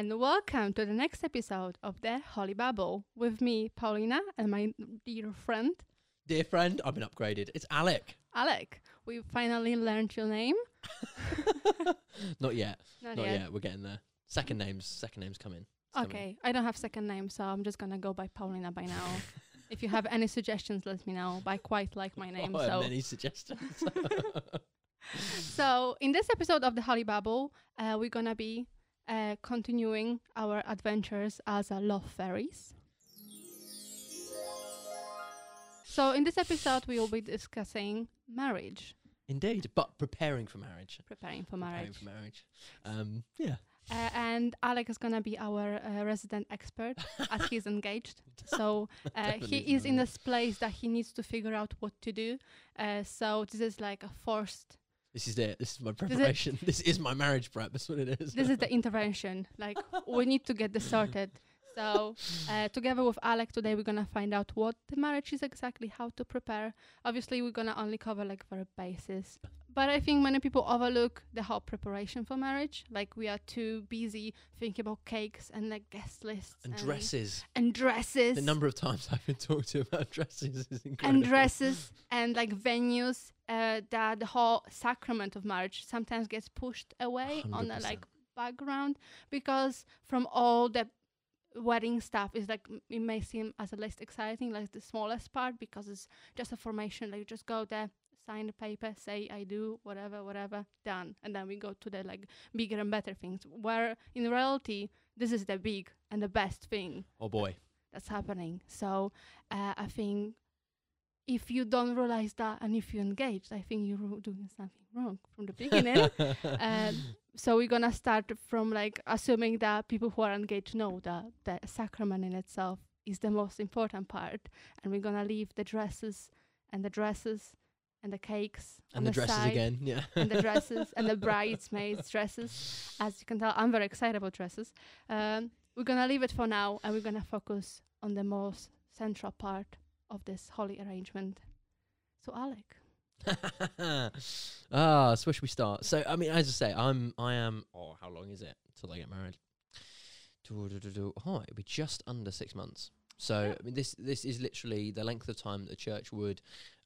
and welcome to the next episode of the Holy Babble with me, Paulina, and my dear friend, Dear friend, I've been upgraded. It's Alec. Alec. We finally learned your name. Not yet. Not, Not yet. yet. We're getting there. Second names. Second names coming. It's coming. Okay, I don't have second name, so I'm just gonna go by Paulina by now. if you have any suggestions, let me know. But I quite like my name, Oh, so many suggestions. so in this episode of the Holy Babble, uh, we're gonna be uh, continuing our adventures as a love fairies. So in this episode, we will be discussing marriage, Indeed, but preparing for marriage. preparing for marriage. Preparing for marriage. Um, yeah. uh, and Alec is gonna be our uh, resident expert as he's engaged. So uh, he is in this place that he needs to figure out what to do. Uh, so this is like a forced This is it. This is my preparation. This is my marriage prep. That's what it is. this is the intervention. Like we need to get this sorted. So uh, together with Alec today, we're gonna find out what the marriage is exactly, how to prepare. Obviously, we're gonna only cover like very basis. But I think many people overlook the whole preparation for marriage. Like we are too busy thinking about cakes and like guest lists and dresses. and dresses The number of times I've been talked to about dresses is incredible. and dresses and like venues uh, that the whole sacrament of marriage sometimes gets pushed away on the like background because from all the wedding stuff is like it may seem as the least exciting like the smallest part because it's just a formation like you just go there sign the paper say i do whatever whatever done and then we go to the like bigger and better things where in reality this is the big and the best thing Oh boy. that's happening. So uh, I think if you don't realize that and if you're engaged, I think you're doing something wrong from the beginning. um, so we're gonna start from like assuming that people who are engaged know that the sacrament in itself is the most important part, and we're gonna leave the dresses and the dresses and the cakes on and the dresses side again. Yeah. and the dresses and the bridesmaids dresses. As you can tell, I'm very excited about dresses. Um, we're gonna leave it for now, and we're gonna focus on the most central part of this holy arrangement. So, Alec, ah, so where should we start? So, I mean, as I say, I'm, I am. Oh, how long is it till I get married? Oh, it'll be just under six months. So, Yeah. I mean, this this is literally the length of time that the church would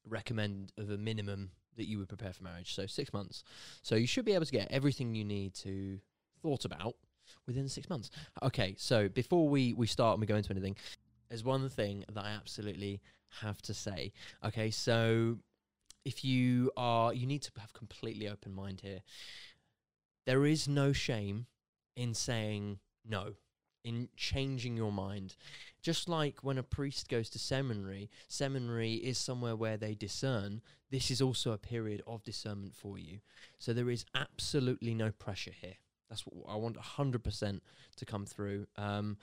recommend of a minimum that you would prepare for marriage. So, six months. So, you should be able to get everything you need to thought about within six months. Okay, so before we we start and we go into anything, there's one thing that I absolutely have to say. Okay, so if you are you need to have completely open mind here. There is no shame in saying no in changing your mind. Just like when a priest goes to seminary seminary is somewhere where they discern this is also a period of discernment for you. So there is absolutely no pressure here. That's what i want 100% to come through. Um,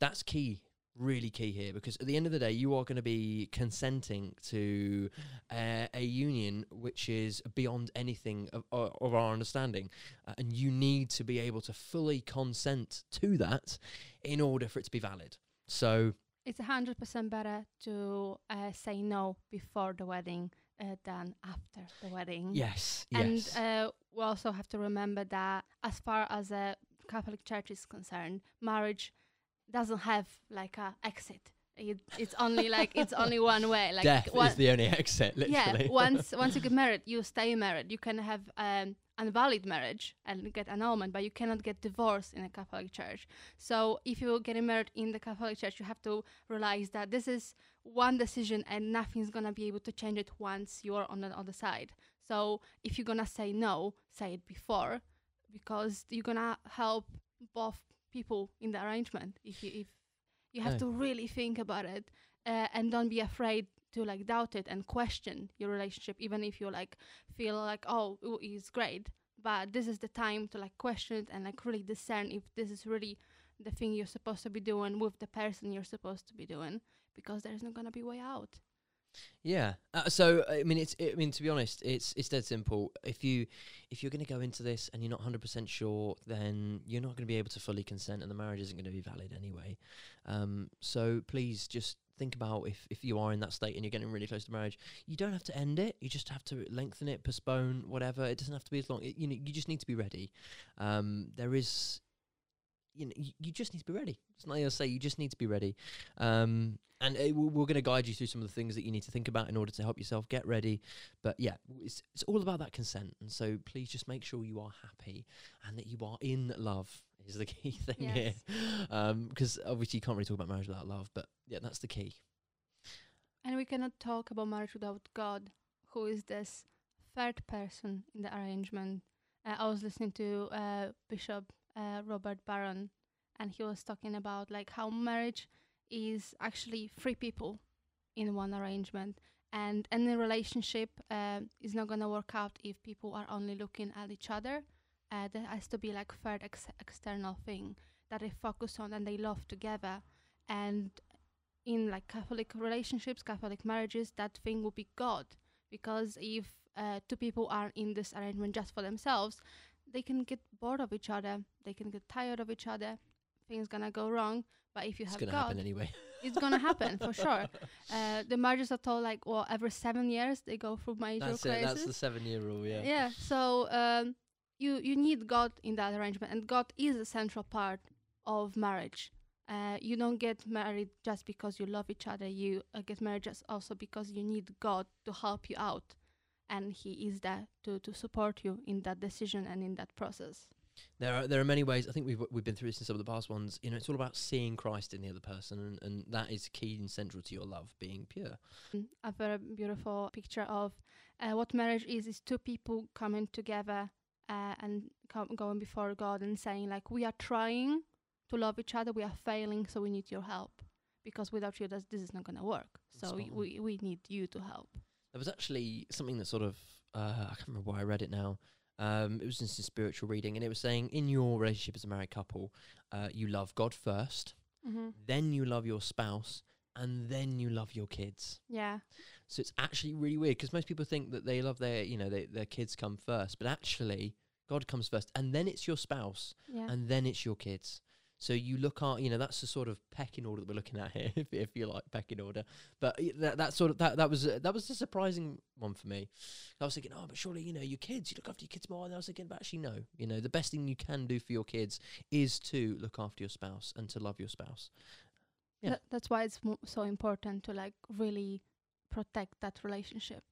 that's key really key here because at the end of the day you are going to be consenting to uh, a union which is beyond anything of, of of our understanding uh, and you need to be able to fully consent to that in order for it to be valid so it's a hundred percent better to uh, say no before the wedding uh, than after the wedding. yes And yes uh, we also have to remember that as far as a Catholic Church is concerned, marriage doesn't have like a exit. It, it's only like it's only one way. Like death one- is the only exit literally yeah. Once once you get married, you stay married. You can have um, invalid marriage and get annulment, but you cannot get divorced in a Catholic Church. So if you're getting married in the Catholic Church, you have to realize that this is one decision and nothing's gonna be able to change it once you're on the other side. So if you're gonna say no, say it before, because you're gonna help both people in the arrangement. If you if you have to really think about it uh, and don't be afraid to like doubt it and question your relationship, even if you like feel like oh it's great. But this is the time to like question it and like really discern if this is really the thing you're supposed to be doing with the person you're supposed to be doing, because there's not gonna be way out. Yeah. Uh, so I mean, it's. I mean, to be honest, it's it's dead simple. If you if you're going to go into this and you're not 100 percent sure, then you're not going to be able to fully consent, and the marriage isn't going to be valid anyway. Um. So please just think about if if you are in that state and you're getting really close to marriage, you don't have to end it. You just have to lengthen it, postpone, whatever. It doesn't have to be as long. It, you know, you just need to be ready. Um. There is. You know, you, you just need to be ready. It's not like I say, you just need to be ready. Um, and uh, we- we're going to guide you through some of the things that you need to think about in order to help yourself get ready. But yeah, it's it's all about that consent. And so please just make sure you are happy and that you are in love is the key thing Yes. here. Because obviously you can't really talk about marriage without love, but yeah, that's the key. And we cannot talk about marriage without God, who is this third person in the arrangement. Uh, I was listening to uh, Bishop uh, Robert Barron, and he was talking about like how marriage is actually three people in one arrangement, and any relationship uh, is not gonna work out if people are only looking at each other. Uh, there has to be like third ex- external thing that they focus on and they love together, and in like Catholic relationships, Catholic marriages, that thing will be God. Because if uh, two people are in this arrangement just for themselves, they can get bored of each other, they can get tired of each other, things gonna go wrong. But if you have God, It's have going to God, happen anyway. it's gonna happen for sure. Uh, the marriages are told like, well, every seven years they go through major that's it. That's the seven year rule. Yeah. Yeah. So um, you you need God in that arrangement, and God is a central part of marriage. Uh, you don't get married just because you love each other. You uh, get married just also because you need God to help you out, and He is there to to support you in that decision and in that process. There are there are many ways. I think we've we've been through this in some of the past ones. You know, it's all about seeing Christ in the other person, and, and that is key and central to your love being pure. Mm, A very beautiful picture of uh, what marriage is: is two people coming together uh, and com- going before God and saying like, we are trying to love each other, we are failing, so we need your help because without you, this, this is not gonna work. So we we need you to help. There was actually something that sort of uh, I can't remember why I read it now. Um, it was just a spiritual reading, and it was saying in your relationship as a married couple, uh, you love God first, Mm-hmm. then you love your spouse, and then you love your kids. Yeah, So it's actually really weird because most people think that they love their, you know, they, their kids come first, but actually God comes first, and then it's your spouse, yeah, and then it's your kids. So you look at, you know, that's the sort of pecking order that we're looking at here, if, if you like pecking order. But y- that, that sort of that that was a, that was a surprising one for me. I was thinking, oh, but surely you know your kids, you look after your kids more. And I was thinking, but actually no, you know, the best thing you can do for your kids is to look after your spouse and to love your spouse. Yeah. Tha- that's why it's mo- so important to like really protect that relationship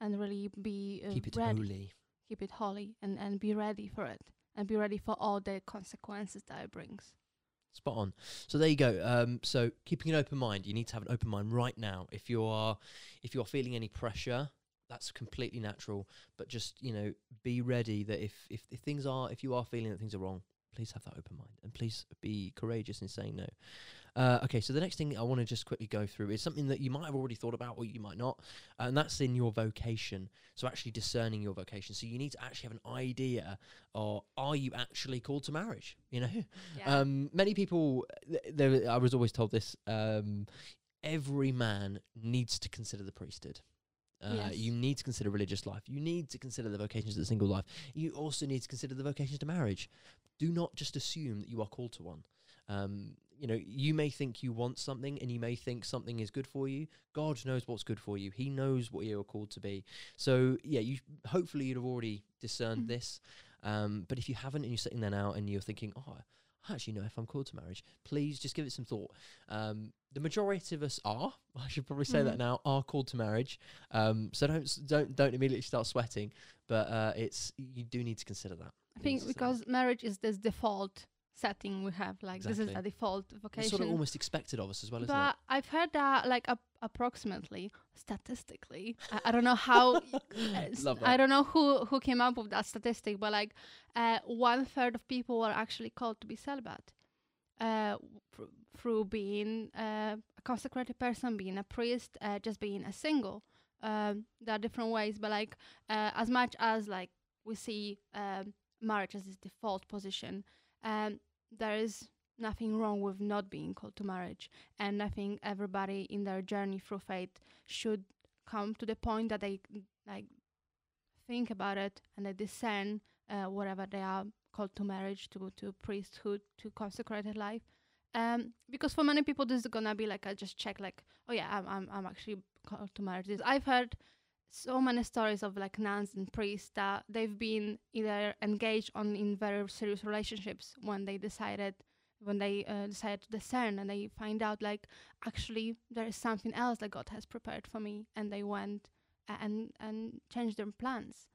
and really be uh, Keep it ready. holy. keep it holy and and be ready for it and be ready for all the consequences that it brings. Spot on. So there you go. Um, so keeping an open mind, you need to have an open mind right now. If you are, if you are feeling any pressure, that's completely natural. But just you know, be ready that if if, if things are, if you are feeling that things are wrong, please have that open mind and please be courageous in saying no. Uh, okay, so the next thing I want to just quickly go through is something that you might have already thought about or you might not, and that's in your vocation. So actually discerning your vocation. So you need to actually have an idea, or are you actually called to marriage? You know, um, many people, th- there, I was always told this. Um, every man needs to consider the priesthood. Uh, Yes. You need to consider religious life. You need to consider the vocations of the single life. You also need to consider the vocations to marriage. Do not just assume that you are called to one. Um, you know, you may think you want something, and you may think something is good for you. God knows what's good for you. He knows what you are called to be. So, yeah, you hopefully you'd have already discerned Mhm. this. Um, but if you haven't, and you're sitting there now, and you're thinking, oh, I actually know if I'm called to marriage. Please just give it some thought. Um, the majority of us are. I should probably say that Mhm. now. Are called to marriage. Um, so don't don't don't immediately start sweating. But uh, it's you do need to consider that. I think because marriage is this default setting we have, like this is Exactly. a default it's vocation. sort of almost expected of us as well, isn't but I've heard that like ap- approximately, statistically, I, I don't know how. uh, I don't know who who came up with that statistic, but like uh, one third of people were actually called to be celibate. Uh, through being uh, a consecrated person, being a priest, uh, just being a single. Um, there are different ways, but like uh, as much as like we see um, marriage as this default position, um, there is nothing wrong with not being called to marriage, and I think everybody in their journey through faith should come to the point that they like think about it and they discern uh, whatever they are called to marriage, to to priesthood, to consecrated life. Um, because for many people, this is gonna be like I just check, like, oh yeah, I'm I'm I'm actually called to marriage. This I've heard so many stories of like nuns and priests that they've been either engaged on in very serious relationships when they decided when they uh, decide to discern and they find out like actually there is something else that God has prepared for me, and they went and and changed their plans.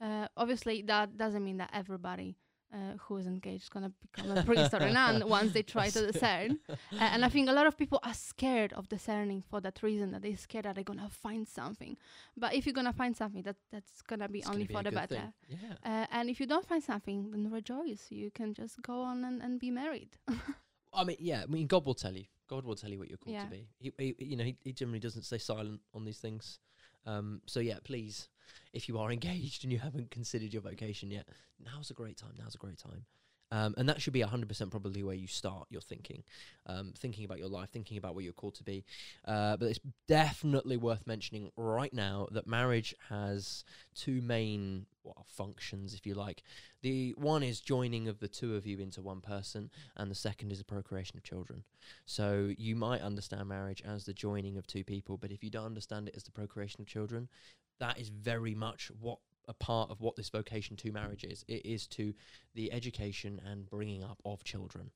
Uh, obviously, that doesn't mean that everybody uh, who is engaged is gonna become a priest or a nun once they try to discern. Uh, and I think a lot of people are scared of discerning for that reason that they're scared that they're gonna find something. But if you're gonna find something, that that's gonna be It's only gonna for be a the better. thing. Yeah. Uh, and if you don't find something, then rejoice. You can just go on and, and be married. I mean, yeah. I mean, God will tell you. God will tell you what you're called Yeah. to be. He, he, you know, he, he generally doesn't stay silent on these things. Um, so yeah, please, if you are engaged and you haven't considered your vocation yet, now's a great time. Now's a great time. Um, and that should be 100% probably where you start your thinking, um, thinking about your life, thinking about what you're called to be. Uh, but it's definitely worth mentioning right now that marriage has two main functions, if you like. The one is joining of the two of you into one person, and the second is the procreation of children. So you might understand marriage as the joining of two people, but if you don't understand it as the procreation of children, that is very much what a part of what this vocation to marriage is. It is to the education and bringing up of children.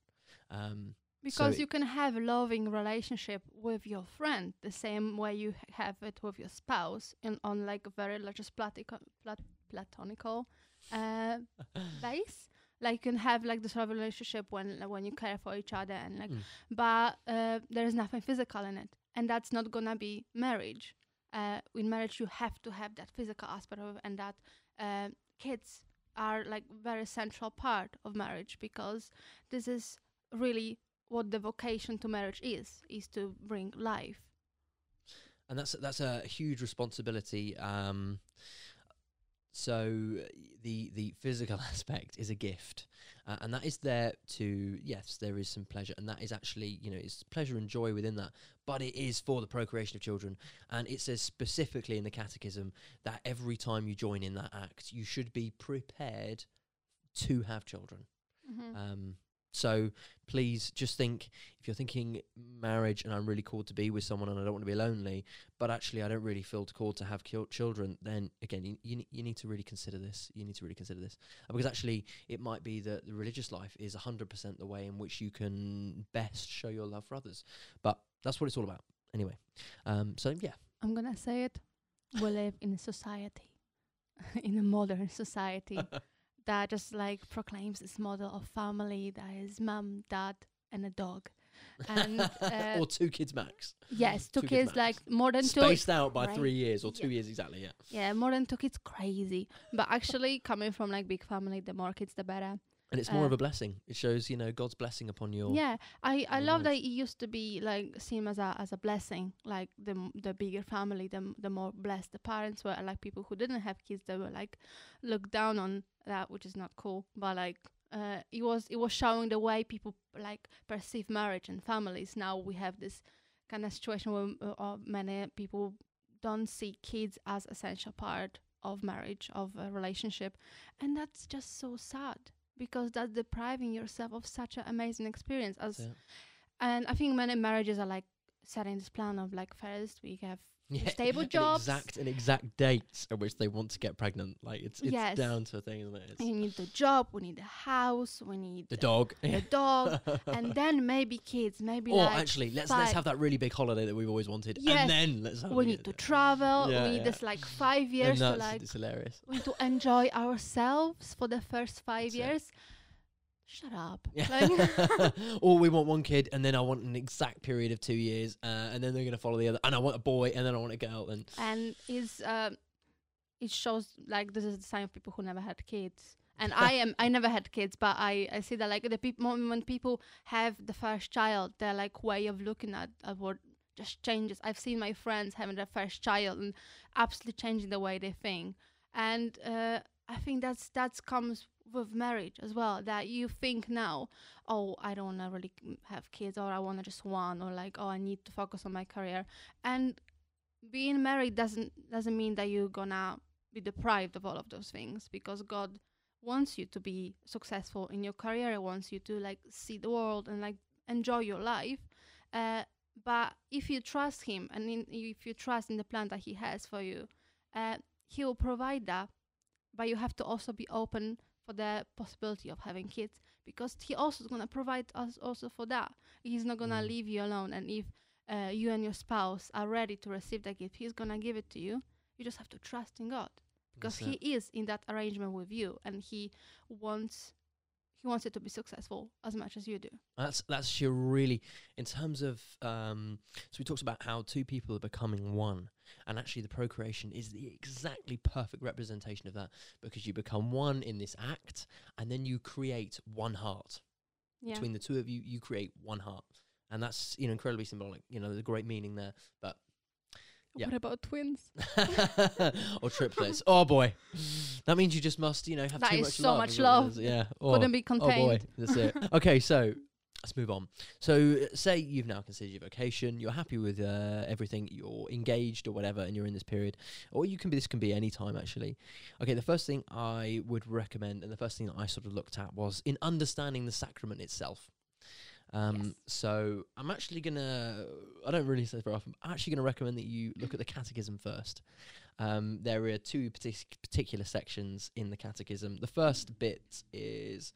Um, Because it- you can have a loving relationship with your friend the same way you have it with your spouse in on like a very like just platico- plat- platonical uh, base. Like you can have like this sort of relationship when when you care for each other and like, Mm. but uh, there is nothing physical in it, and that's not gonna be marriage. Uh, in marriage, you have to have that physical aspect of, and that uh, kids are like very central part of marriage because this is really what the vocation to marriage is is to bring life and that's that's a huge responsibility. Um, so the the physical aspect is a gift, uh, and that is there to yes, there is some pleasure, and that is actually you know it's pleasure and joy within that, but it is for the procreation of children, and it says specifically in the Catechism that every time you join in that act, you should be prepared to have children. Um, so please just think if you're thinking marriage and I'm really called to be with someone and I don't want to be lonely, but actually I don't really feel called to have children, then again, you, you, you need to really consider this. You need to really consider this. Uh, because actually, it might be that the religious life is 100% the way in which you can best show your love for others. But that's what it's all about. Anyway, um, so yeah. i'm gonna say it we live in a society in a modern society that just like proclaims this model of family that is mom dad and a dog and uh, or two kids max. yes two, two kids kids like more than two Spaced out by right. three years or two Yeah. years exactly, yeah. yeah more than two kids crazy but actually coming from like big family the more kids the better And it's more Uh, of a blessing. It shows, you know, God's blessing upon your. Yeah, I, I love that it used to be like seen as a as a blessing. Like the m- the bigger family, the m- the more blessed the parents were. Like people who didn't have kids, they were like looked down on that, which is not cool. But like uh, it was it was showing the way people like perceive marriage and families. Now we have this kind of situation where uh, uh, many people don't see kids as essential part of marriage of a relationship, and that's just so sad because that's depriving yourself of such an amazing experience. As So, and i think many marriages are like setting this plan of like first we have yeah, stable jobs. exact an exact date at which they want to get pregnant. Like it's it's Yes. down to a thing, isn't it? It's we need the job we need the house we need the dog. the dog and then maybe kids maybe or like actually, let's five. let's have that really big holiday that we've always wanted, Yes. and then let's have we need to travel Yeah, we need yeah. this like five and years to that's- like it's hilarious. we need to enjoy ourselves for the first five That's it. Shut up. Like- or we want one kid, and then I want an exact period of two years, uh, and then they're going to follow the other, and I want a boy, and then I want a girl, and and is um it shows like this is the sign of people who never had kids. And i am i never had kids but i i see that like the people when people have the first child their like way of looking at, at what just changes. I've seen my friends having their first child and absolutely changing the way they think. And uh i think that's that's comes with marriage as well that you think now oh i don't want to really have kids or i want to just one or like oh i need to focus on my career and being married doesn't doesn't mean that you're gonna be deprived of all of those things because God wants you to be successful in your career. He wants you to like see the world and like enjoy your life. Uh, but if you trust Him and in, if you trust in the plan that He has for you, uh, He will provide that. But you have to also be open for the possibility of having kids because he also is going to provide us also for that he's not going to Mm. leave you alone and if uh, you and your spouse are ready to receive that gift he's going to give it to you you just have to trust in god because That's he it. is in that arrangement with you and he wants he wants it to be successful as much as you do. That's that's actually really in terms of um so we talked about how two people are becoming one and actually the procreation is the exactly perfect representation of that because you become one in this act and then you create one heart. Yeah. Between the two of you you create one heart. And that's you know incredibly symbolic you know there's a great meaning there but yeah. what about twins or triplets oh boy that means you just must you know have That too much so love much is what it love. yeah oh. couldn't be Oh boy, contained that's it. okay, so let's move on. So, say you've now considered your vocation, you're happy with uh, everything, you're engaged or whatever, and you're in this period, or you can be. This can be any time actually. Okay, the first thing I would recommend, and the first thing that I sort of looked at was in understanding the sacrament itself. Um, Yes. So I'm actually gonna. I don't really say very often. I'm actually gonna recommend that you look at the catechism first. Um, there are two partic- particular sections in the catechism. The first bit is.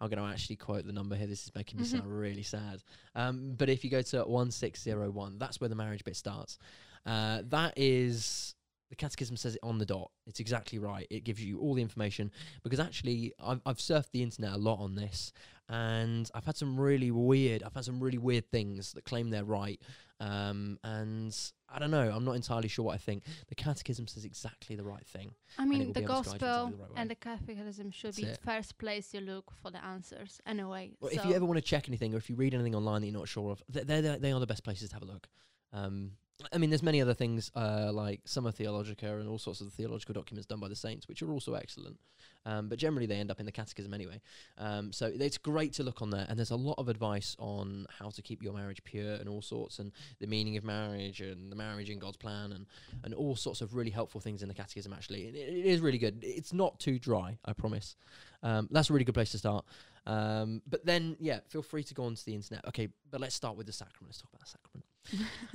I'm going to actually quote the number here. This is making me Mhm. sound really sad. Um, but if you go to 1601, that's where the marriage bit starts. Uh, that is. The catechism says it on the dot. It's exactly right. It gives you all the information because actually, I've, I've surfed the internet a lot on this, and I've had some really weird. I've had some really weird things that claim they're right, um, and I don't know. I'm not entirely sure what I think. The catechism says exactly the right thing. I mean, the be able to guide you gospel exactly the right and the Catholicism should That's be it. first place you look for the answers. Anyway, Well, so if you ever want to check anything, or if you read anything online that you're not sure of, th- they're, they're, they are the best places to have a look. Um, I mean, there's many other things uh, like Summa Theologica and all sorts of theological documents done by the saints, which are also excellent. Um, but generally, they end up in the Catechism anyway. Um, so it's great to look on there, and there's a lot of advice on how to keep your marriage pure and all sorts, and the meaning of marriage and the marriage in God's plan, and and all sorts of really helpful things in the Catechism. Actually, it, it is really good. It's not too dry, I promise. Um, that's a really good place to start. Um, but then, yeah, feel free to go onto the internet. Okay, but let's start with the sacrament. Let's talk about the sacrament.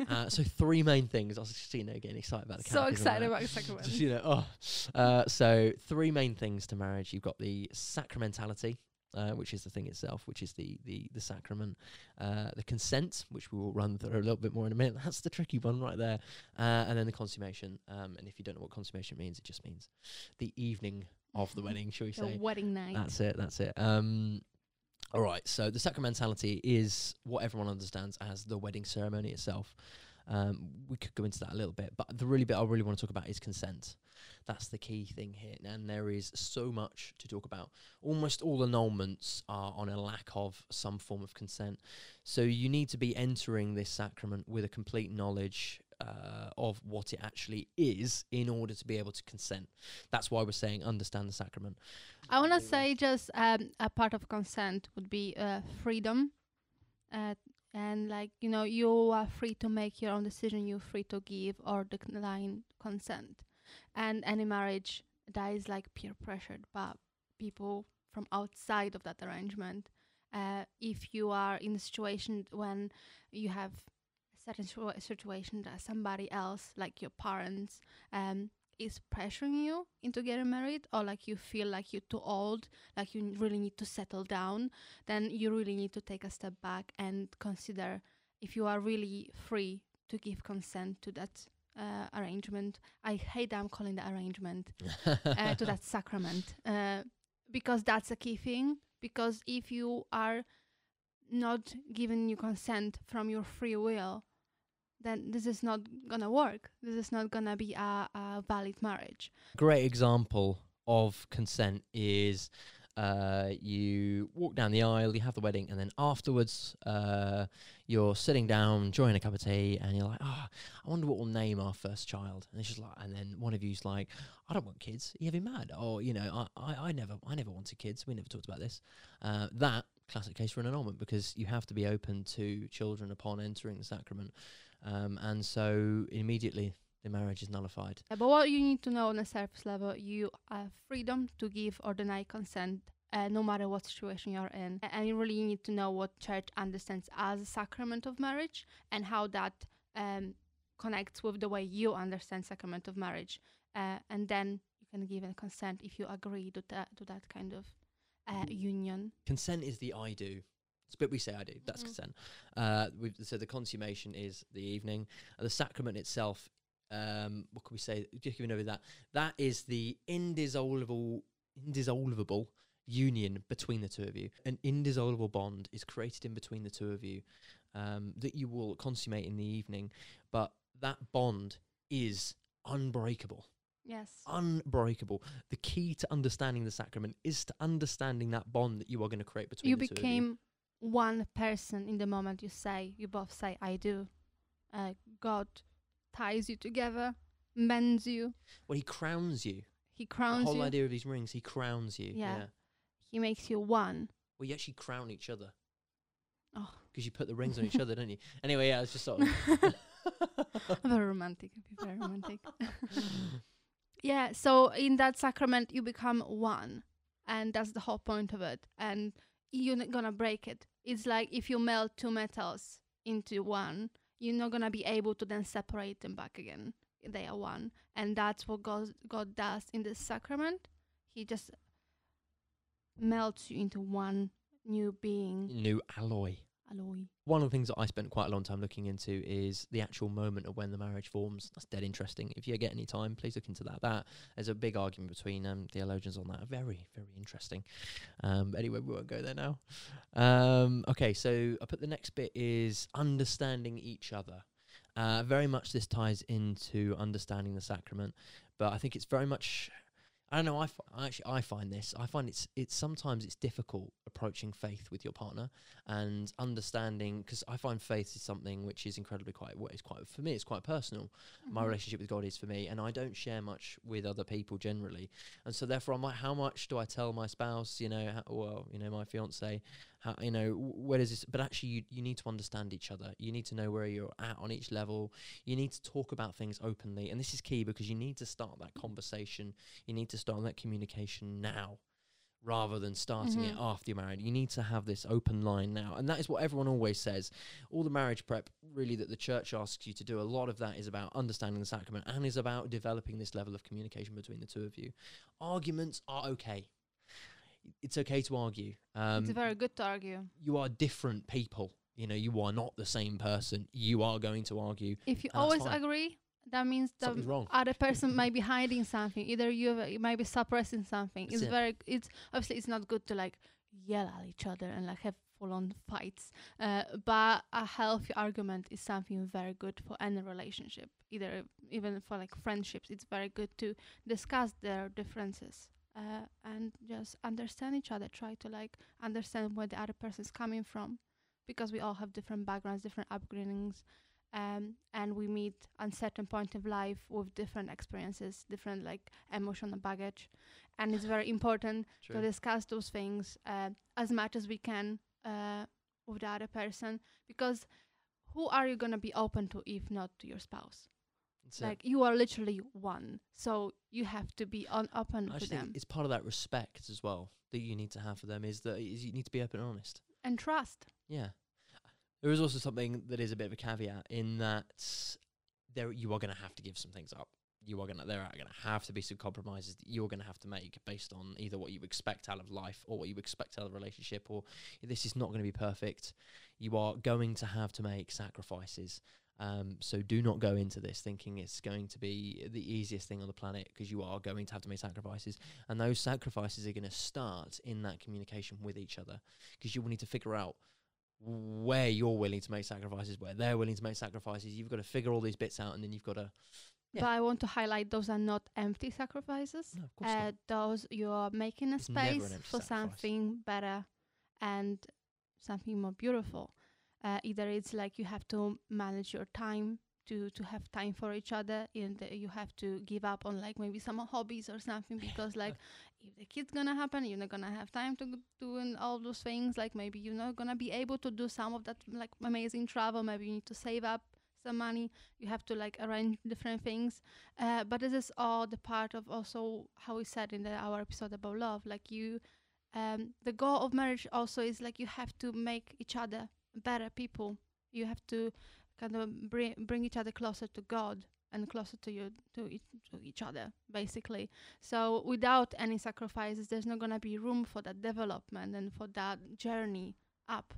Uh, so three main things. I was just you know getting excited about the so excited about sacrament. Just, you know, oh. Uh, so three main things to marriage. You've got the sacramentality, uh, which is the thing itself, which is the the the sacrament. Uh, the consent, which we will run through a little bit more in a minute. That's the tricky one right there. Uh, and then the consummation. Um, and if you don't know what consummation means, it just means the evening of the wedding, shall we the say? wedding night. That's it. That's it. Um, all right. So the sacramentality is what everyone understands as the wedding ceremony itself. Um, we could go into that a little bit, but the really bit I really want to talk about is consent. That's the key thing here, and there is so much to talk about. Almost all annulments are on a lack of some form of consent. So you need to be entering this sacrament with a complete knowledge uh, of what it actually is in order to be able to consent. That's why we're saying understand the sacrament. I want to say just um, a part of consent would be uh, freedom. Uh, and like you know you are free to make your own decision you're free to give or decline consent and any marriage that is like peer pressured by people from outside of that arrangement uh, if you are in a situation when you have a certain situation that somebody else like your parents um, is pressuring you into getting married or like you feel like you're too old like you really need to settle down then you really need to take a step back and consider if you are really free to give consent to that uh, arrangement. I hate i'm calling the arrangement uh, to that sacrament uh, because that's a key thing. Because if you are not giving you consent from your free will then this is not gonna work this is not gonna be a, a valid marriage great example of consent is uh, you walk down the aisle, you have the wedding, and then afterwards uh, you're sitting down, enjoying a cup of tea, and you're like, "Ah, I wonder what we'll name our first child." And it's just like, and then one of you's like, "I don't want kids. Are you mad?" Or you know, I, I, I never, I never wanted kids. We never talked about this. Uh, that classic case for an annulment because you have to be open to children upon entering the sacrament, um, and so immediately the marriage is nullified. Uh, But what you need to know on a surface level, you have freedom to give or deny consent, uh, no matter what situation you're in. And you really need to know what church understands as a sacrament of marriage and how that um, connects with the way you understand sacrament of marriage. Uh, and then you can give a consent if you agree to that to that kind of uh, union. consent is the I do. It's a bit we say I do. That's Mhm. consent. Uh, we've, so the consummation is the evening. Uh, the sacrament itself, um, what can we say? Just giving over that. That is the indissoluble, indissoluble union between the two of you. An indissoluble bond is created in between the two of you um, that you will consummate in the evening. But that bond is unbreakable Yes. unbreakable. The key to understanding the sacrament is to understanding that bond that you are going to create between you the two of you. became one person in the moment you say you both say i do uh, god ties you together mends you Well, he crowns you. he crowns you. The whole you idea of these rings, he crowns you. Yeah. he makes you one. Well, you actually crown each other Oh. because you put the rings on each other, don't you? Anyway, yeah, it's just sort of. very romantic I'd be very romantic yeah so in that sacrament you become one and that's the whole point of it and you're not gonna break it it's like if you melt two metals into one you're not gonna be able to then separate them back again. They are one. And that's what god, god does in the sacrament. He just melts you into one new being. New alloy. Alloy One of the things that I spent quite a long time looking into is the actual moment of when the marriage forms. That's dead interesting. If you get any time, please look into that. That there's a big argument between um, theologians on that. Very, very interesting. Um, anyway, we won't go there now. Um, okay, so I put the next bit is understanding each other. Uh, very much this ties into understanding the sacrament, but I think it's very much. I don't know. I, actually I find this. I find it's it's sometimes it's difficult approaching faith with your partner and understanding because I find faith is something which is incredibly quite what is quite for me it's quite personal. My Mhm. relationship with God is for me, and I don't share much with other people generally, and so therefore I'm like, how much do I tell my spouse? You know, how, well, you know, my fiance, how you know where does this? But actually, you you need to understand each other. You need to know where you're at on each level. You need to talk about things openly, and this is key because you need to start that conversation. You need to start that communication now rather than starting it Mhm. after you're married. You need to have this open line now. And that is what everyone always says. All the marriage prep, really, that the church asks you to do, a lot of that is about understanding the sacrament and is about developing this level of communication between the two of you. Arguments are okay. It's okay to argue. Um, it's very good to argue you are different people. You know, you are not the same person. You are going to argue. If you always agree, that means the wrong. other person might be hiding something. Either you, you might be suppressing something. That's it's it. very. It's obviously it's not good to like yell at each other and like have full-on fights. Uh, but a healthy argument is something very good for any relationship. Either even for like friendships, it's very good to discuss their differences. Uh, and just understand each other. Try to like understand where the other person is coming from, because we all have different backgrounds, different upbringings, um, and we meet on certain point of life with different experiences, different like emotional baggage, and it's very important to discuss those things uh, as much as we can uh, with the other person, because who are you gonna be open to if not to your spouse? That's it. Like you are literally one, so you have to be on open I them it's part of that respect as well that you need to have for them is that is you need to be open and honest. and trust. Yeah. There is also something that is a bit of a caveat in that there you are going to have to give some things up. You are going to there are going to have to be some compromises that you're going to have to make based on either what you expect out of life or what you expect out of a relationship or this is not going to be perfect. You are going to have to make sacrifices. Um, so do not go into this thinking it's going to be the easiest thing on the planet because you are going to have to make sacrifices, and those sacrifices are going to start in that communication with each other because you will need to figure out where you're willing to make sacrifices, where they're willing to make sacrifices. You've got to figure all these bits out, and then you've got to. Yeah. But I want to highlight those are not empty sacrifices. No, of course uh, not. those you are making a It's space for sacrifice. something better and something more beautiful. Uh, either it's like you have to manage your time to to have time for each other, and you have to give up on like maybe some hobbies or something because like if the kid's gonna happen, you're not gonna have time to do and all those things. Like maybe you're not gonna be able to do some of that like amazing travel. Maybe you need to save up some money. You have to like arrange different things. Uh, but this is all the part of also how we said in the, our episode about love. Like you, um, the goal of marriage also is like you have to make each other better people. You have to kind of bring bring each other closer to God. and closer to you to each, to each other basically so without any sacrifices there's not going to be room for that development and for that journey up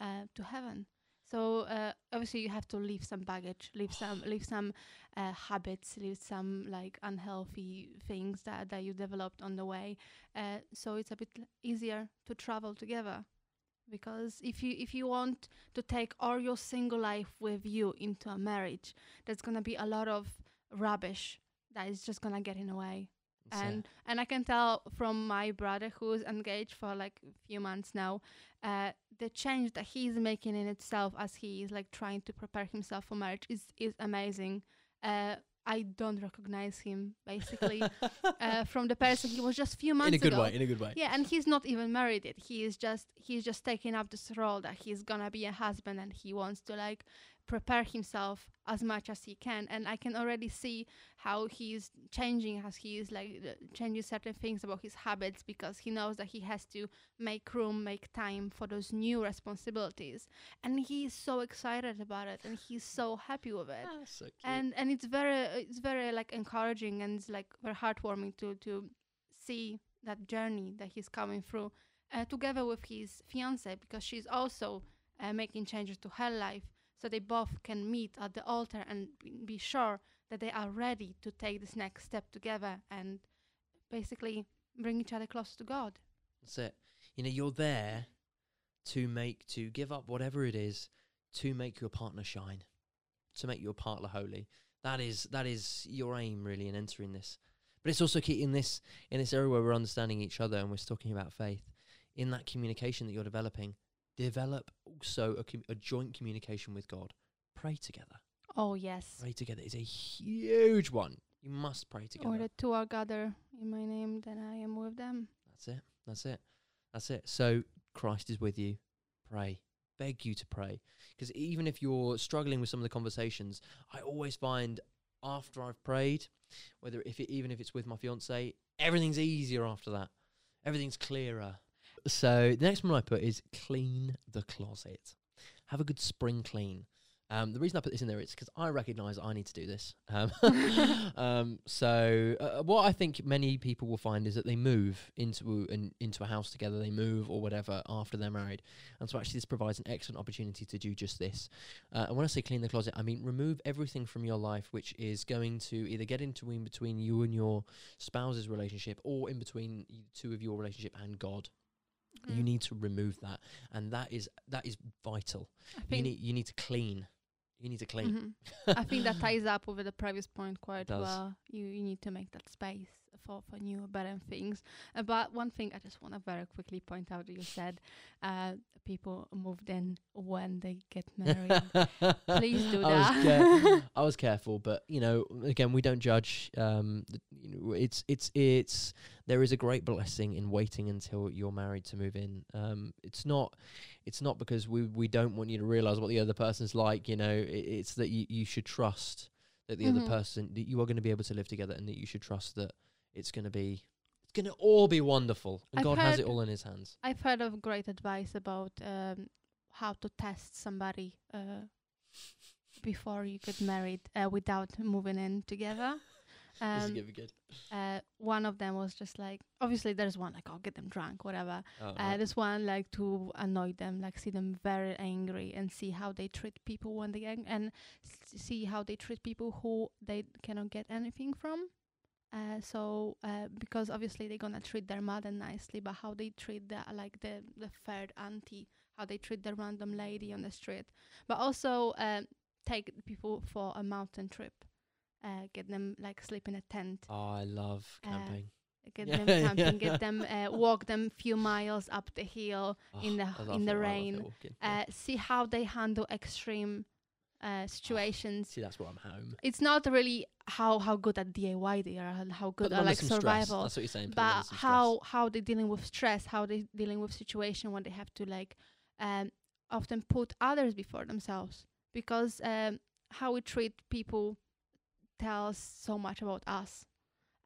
uh, to heaven so uh, obviously you have to leave some baggage leave some leave some uh, habits leave some like unhealthy things that, that you developed on the way uh, so it's a bit easier to travel together because if you if you want to take all your single life with you into a marriage there's going to be a lot of rubbish that is just going to get in the way and and I can tell from my brother who's engaged for like a few months now, uh, the change that he's making in itself as he is like trying to prepare himself for marriage is is amazing. Uh, I don't recognize him basically uh, from the person he was just a few months ago. in a good ago. way. In a good way. Yeah, and he's not even married yet. He is just he's just taking up this role that he's gonna be a husband and he wants to like prepare himself as much as he can. And I can already see how he's changing as he is like uh, changing certain things about his habits because he knows that he has to make room, make time for those new responsibilities. And he's so excited about it and he's so happy with it Ah, so and and it's very it's very like encouraging and it's like very heartwarming to to see that journey that he's coming through uh, together with his fiance because she's also uh, making changes to her life so they both can meet at the altar and be, sure that they are ready to take this next step together and basically bring each other closer to God. That's it. You know, you're there to make, to give up whatever it is to make your partner shine, to make your partner holy. That is that is your aim really in entering this. But it's also key in this in this area where we're understanding each other and we're talking about faith. In that communication that you're developing, develop also a, com- a joint communication with God. Pray together. Oh yes. Pray together is a huge one. You must pray together. Or the two are gathered in my name, then I am with them. That's it. That's it. That's it. So Christ is with you. Pray. Beg you to pray. Because even if you're struggling with some of the conversations, I always find after I've prayed, whether if it, even if it's with my fiance, everything's easier after that. Everything's clearer. So the next one I put is clean the closet. Have a good spring clean. Um, the reason I put this in there is because I recognise I need to do this. Um, um, so uh, what I think many people will find is that they move into an into a house together, they move or whatever after they're married, and so actually this provides an excellent opportunity to do just this. Uh, and when I say clean the closet, I mean remove everything from your life which is going to either get into in between you and your spouse's relationship or in between two of your relationship and God. You Mm. need to remove that, and that is that is vital. You need you need to clean. You need to clean. Mhm. I think that ties up with the previous point quite well. You you need to make that space for for new better things. Uh, but one thing I just want to very quickly point out that you said uh, people moved in when they get married. Please do I was, that. care- I was careful, but you know, again, we don't judge. Um, th- you know, it's it's it's there is a great blessing in waiting until you're married to move in. Um, it's not it's not because we we don't want you to realize what the other person's like. You know, i it's that you you should trust that the Mhm. other person that you are going to be able to live together, and that you should trust that it's going to be it's going to all be wonderful, and I've God has it all in His hands. I've heard of great advice about um, how to test somebody uh, before you get married uh, without moving in together. Um, gonna be good. uh, one of them was just like obviously there's one like oh get them drunk whatever Oh, uh, right. this one like to annoy them like see them very angry and see how they treat people when they ang- and s- see how they treat people who they cannot get anything from uh, so uh, because obviously they're gonna treat their mother nicely but how they treat the like the the third auntie how they treat the random lady on the street but also uh, take people for a mountain trip uh, get them like sleep in a tent Oh, I love uh, camping. get Yeah, them camping, yeah. get them uh, walk them few miles up the hill, in the Oh, in the rain, yeah. uh, see how they handle extreme uh, situations. See, that's where I'm home. It's not really how how good at DIY they are, and how good at like some stress. survival, That's what you're saying. put them under but some stress. how how they dealing with stress, how they're dealing with situation when they have to like um, often put others before themselves because um, how we treat people tells so much about us.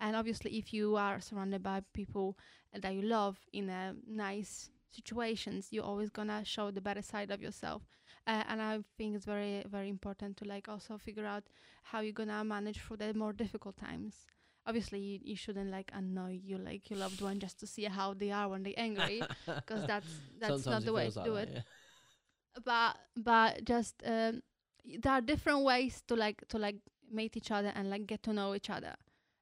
And obviously, if you are surrounded by people that you love in a nice situations, you're always gonna show the better side of yourself. uh, and I think it's very very important to like also figure out how you're gonna manage through the more difficult times. Obviously, you, you shouldn't like annoy you like your loved one just to see how they are when they're angry, because that's that's Sometimes not the way to like do that, it. yeah. But but just um, there are different ways to like to like meet each other and like get to know each other,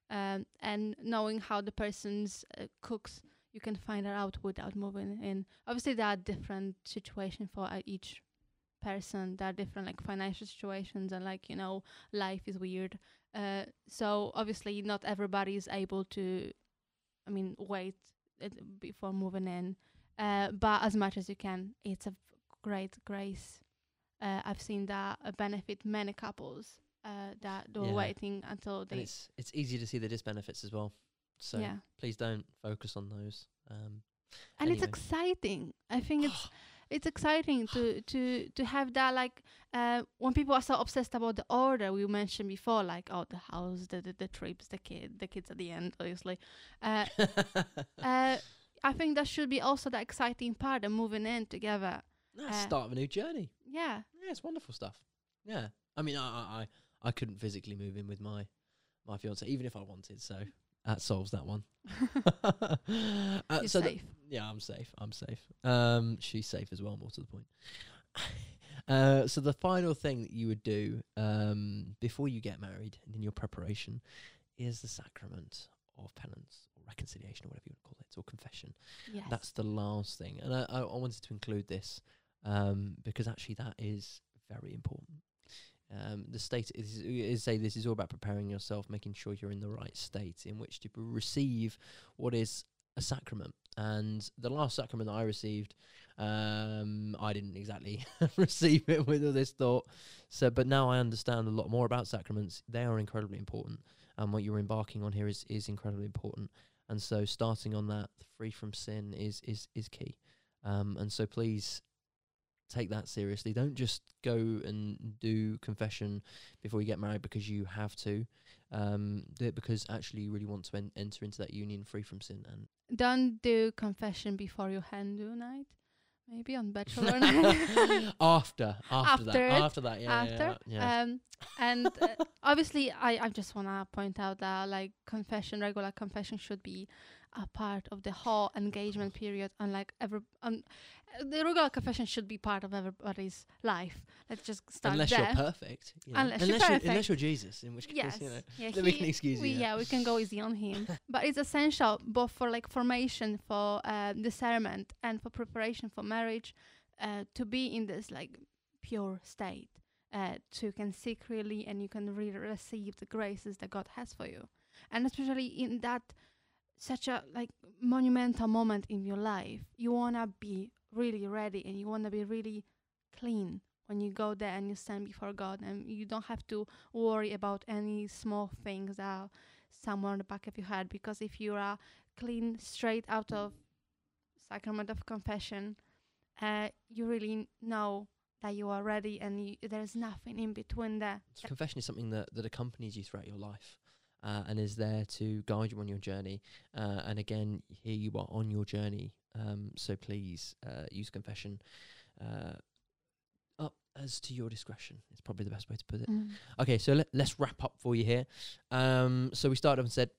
um, and knowing how the person's uh, cooks you can find that out without moving in. Obviously, there are different situations for uh, each person. There are different like financial situations and like you know life is weird. Uh, so obviously, not everybody is able to. I mean, wait uh, before moving in. Uh, but as much as you can, it's a great grace. Uh, I've seen that benefit many couples uh, that they're Yeah. waiting until And they. it's it's easy to see the disbenefits as well. So yeah, please don't focus on those. Um, and it's exciting. I think it's it's exciting to to to have that like uh when people are so obsessed about the order we mentioned before like oh the house the the, the trips the kid the kids at the end obviously uh uh i think that should be also the exciting part of moving in together uh, start of a new journey. yeah Yeah, it's wonderful stuff. Yeah, I mean, I, I, I, couldn't physically move in with my, my fiance, even if I wanted. So that solves that one. uh, you're so safe yeah, I'm safe. I'm safe. Um, she's safe as well. More to the point. uh, so the final thing that you would do um, before you get married and in your preparation is the sacrament of penance or reconciliation or whatever you want to call it, or confession. yes That's the last thing, and I, I, I wanted to include this um, because actually that is very important. Um, the state is, is say this is all about preparing yourself, making sure you're in the right state in which to receive what is a sacrament. And the last sacrament that I received, um, I didn't exactly receive it with all this thought. So, but now I understand a lot more about sacraments. They are incredibly important, and what you're embarking on here is is incredibly important. And so, starting on that, free from sin, is is is key. Um, and so, please take that seriously. Don't just go and do confession before you get married because you have to. Um, do it because actually you really want to en- enter into that union free from sin. And don't do confession before your hen do night maybe on bachelor night after, after, After that, it, after that, yeah, after yeah, yeah. um and uh, obviously i i just want to point out that like confession regular confession should be a part of the whole engagement period and like every um, the regular confession should be part of everybody's life let's just start unless there you're perfect, you know. Unless you're you're, perfect. unless you're Jesus, in which case, yes you know, yeah, then we can excuse we, you. yeah we can go easy on him but it's essential both for like formation for uh, discernment and for preparation for marriage uh, to be in this like pure state uh, so you can seek really and you can really receive the graces that god has for you and especially in that such a like monumental moment in your life you want to be really ready and you want to be really clean when you go there and you stand before god and you don't have to worry about any small things that are somewhere on the back of your head because if you are clean straight out of sacrament of confession uh, you really know that you are ready and you, there's nothing in between there. Confession is something that, that accompanies you throughout your life uh, and is there to guide you on your journey. Uh, and again, here you are on your journey. Um, so please uh, use confession uh, up as to your discretion. It's probably the best way to put it. Mm. Okay, so let, let's wrap up for you here. Um, so we started off and said,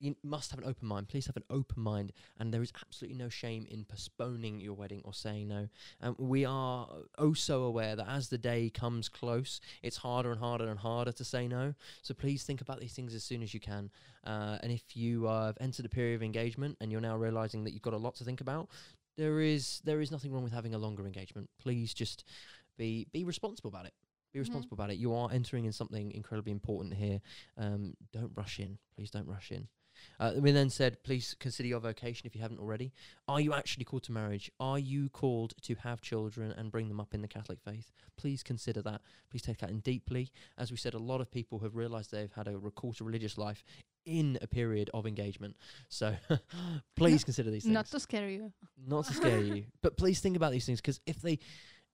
you must have an open mind. Please have an open mind, and there is absolutely no shame in postponing your wedding or saying no. Um, we are oh so aware that as the day comes close, it's harder and harder and harder to say no. So please think about these things as soon as you can. Uh, and if you uh, have entered a period of engagement and you're now realizing that you've got a lot to think about, there is there is nothing wrong with having a longer engagement. Please just be be responsible about it. Be Mhm. responsible about it. You are entering in something incredibly important here. Um, don't rush in. Please don't rush in. Uh, we then said, please consider your vocation if you haven't already. Are you actually called to marriage? Are you called to have children and bring them up in the Catholic faith? Please consider that. Please take that in deeply. As we said, a lot of people have realised they've had a recall to religious life in a period of engagement. So please consider these things not to scare you not to scare you, but please think about these things because if they,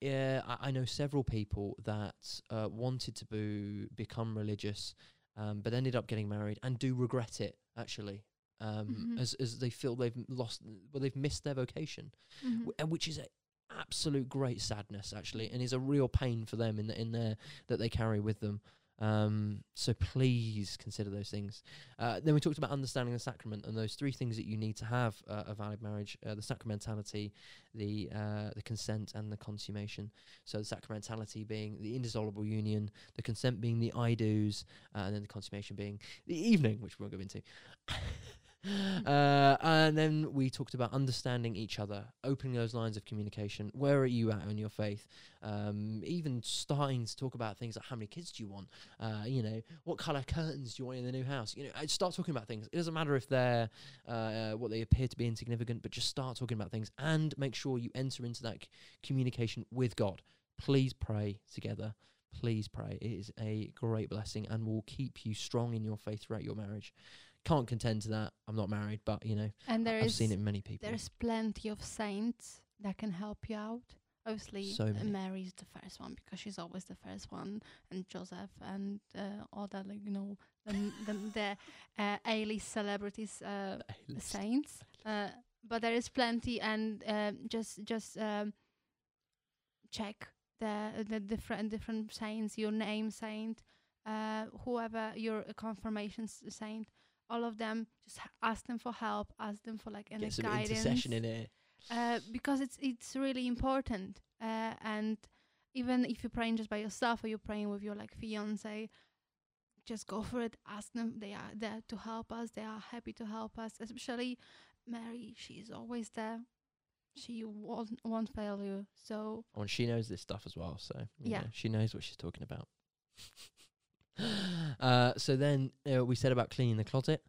yeah, I, I know several people that uh, wanted to be, become religious, um, but ended up getting married and do regret it actually, um, Mhm. as as they feel they've lost, well, they've missed their vocation, Mhm. w- and which is a absolute great sadness actually, and is a real pain for them in the, in there that they carry with them. Um, so please consider those things. Uh, then we talked about understanding the sacrament and those three things that you need to have uh, a valid marriage: uh, the sacramentality, the uh, the consent, and the consummation. So the sacramentality being the indissoluble union, the consent being the I do's, uh, and then the consummation being the evening, which we won't go into. Uh, and then we talked about understanding each other, opening those lines of communication. Where are you at in your faith? Um, even starting to talk about things like how many kids do you want? Uh, you know, what color curtains do you want in the new house? You know, I'd start talking about things. It doesn't matter if they're uh, what they appear to be insignificant, but just start talking about things and make sure you enter into that c- communication with God. Please pray together. Please pray. It is a great blessing and will keep you strong in your faith throughout your marriage. Can't contend to that. I'm not married, but you know, And there I've is seen it many people. there's plenty of saints that can help you out. Obviously, So many. Mary is the first one because she's always the first one, and Joseph and uh, all that, like you know, the the, the uh, A-list celebrities, uh, A-list. saints. Uh, but there is plenty, and um, just just um, check the the different different saints, your name saint, uh, whoever your confirmation saint. All of them, just ask them for help. Ask them for like any Get some guidance intercession in it. uh, because it's it's really important. Uh, and even if you're praying just by yourself or you're praying with your like fiance, just go for it. Ask them; they are there to help us. They are happy to help us. Especially Mary, she's always there. She won't won't fail you. So Oh, and she knows this stuff as well, so Yeah. know, she knows what she's talking about. uh, so then uh, we said about cleaning the closet.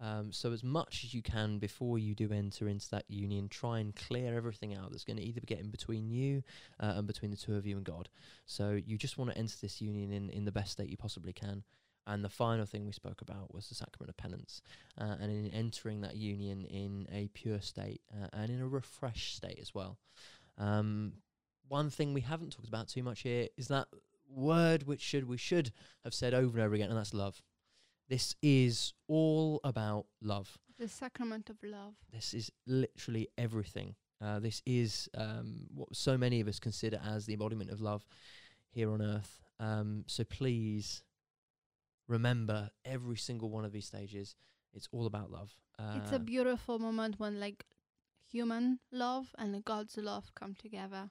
Um, so as much as you can before you do enter into that union, try and clear everything out that's going to either get in between you uh, and between the two of you and God. So you just want to enter this union in in the best state you possibly can. And the final thing we spoke about was the sacrament of penance, uh, and in entering that union in a pure state uh, and in a refreshed state as well. Um, one thing we haven't talked about too much here is that word which should we should have said over and over again, and that's love. This is all about love. the sacrament of love. This is literally everything. Uh, this is um, what so many of us consider as the embodiment of love here on earth. Um, so please remember every single one of these stages. It's all about love. Uh, it's a beautiful moment when like human love and God's love come together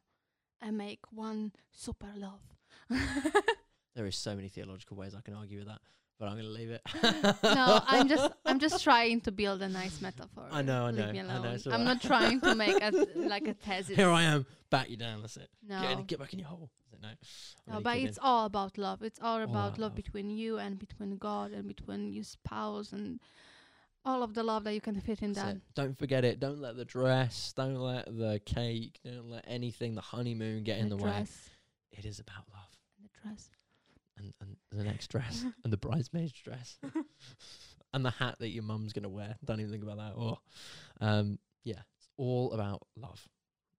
and make one super love. there is so many theological ways I can argue with that, but I'm going to leave it. no, I'm just I'm just trying to build a nice metaphor. I know, I know. I know I'm alright. not trying to make a like a thesis. Here I am, back you down. That's it. No, Get, in- get back in your hole. No, no, but kidding. it's all about love. It's all about about love, love. between you and between God and between your spouse and all of the love that you can fit in that. Don't forget it. Don't let the dress, don't let the cake, don't let anything, the honeymoon get in the, way. It is about love. Dress. And, and the next dress, and the bridesmaid's dress, and the hat that your mum's going to wear. Don't even think about that. Oh, um, yeah, it's all about love.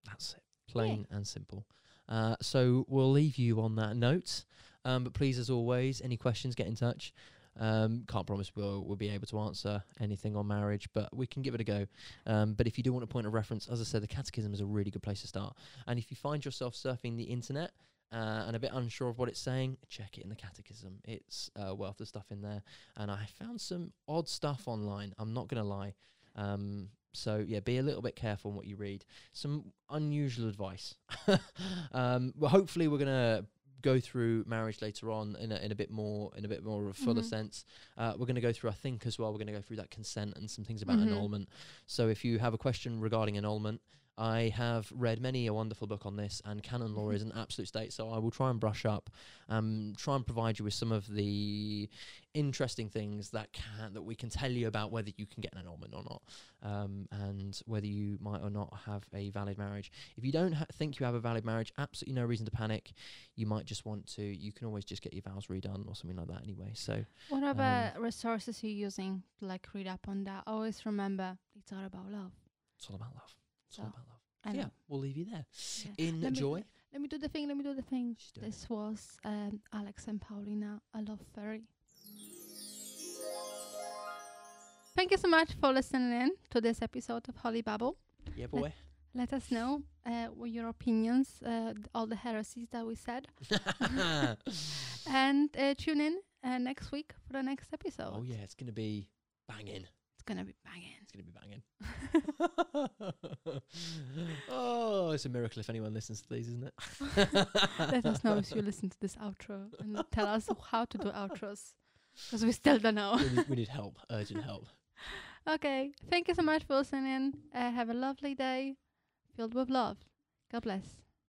That's it. Plain and simple. Uh, so we'll leave you on that note. Um, but please, as always, any questions, get in touch. Um, can't promise we'll, we'll be able to answer anything on marriage, but we can give it a go. Um, but if you do want a point of reference, as I said, the Catechism is a really good place to start. And if you find yourself surfing the internet uh, and a bit unsure of what it's saying, check it in the Catechism. It's a wealth of stuff in there. And I found some odd stuff online. I'm not going to lie. Um, so yeah, be a little bit careful in what you read. Some unusual advice. um, well, hopefully we're gonna go through marriage later on in a, in a bit more in a bit more of a fuller Mhm. sense. Uh, we're going to go through, I think, as well. We're going to go through that consent and some things about Mhm. annulment. So if you have a question regarding annulment, I have read many a wonderful book on this, and canon law Mhm. is an absolute state. So I will try and brush up, um, try and provide you with some of the interesting things that can that we can tell you about whether you can get an annulment or not, um, and whether you might or not have a valid marriage. If you don't ha- think you have a valid marriage, absolutely no reason to panic. You might just want to. You can always just get your vows redone or something like that anyway. So What Um, other resources you're using to like read up on that? Always remember it's all about love. it's all about love. It's all about love. and yeah, we'll leave you there. yeah. Let me- Enjoy. Let me do the thing. Let me do the thing. This was um, Alex and Paulina, I love fairy. Thank you so much for listening in to this episode of Holy Babble. Yeah, boy. let us know uh, your opinions, uh, all the heresies that we said, and uh, tune in uh, next week for the next episode. oh yeah, it's gonna be banging. It's gonna be banging. It's gonna be banging. oh, it's a miracle if anyone listens to these, isn't it? Let us know if you listen to this outro and tell us how to do outros, because we still don't know. we, need, we need help, urgent help. okay, thank you so much for listening. Uh, have a lovely day, filled with love. God bless.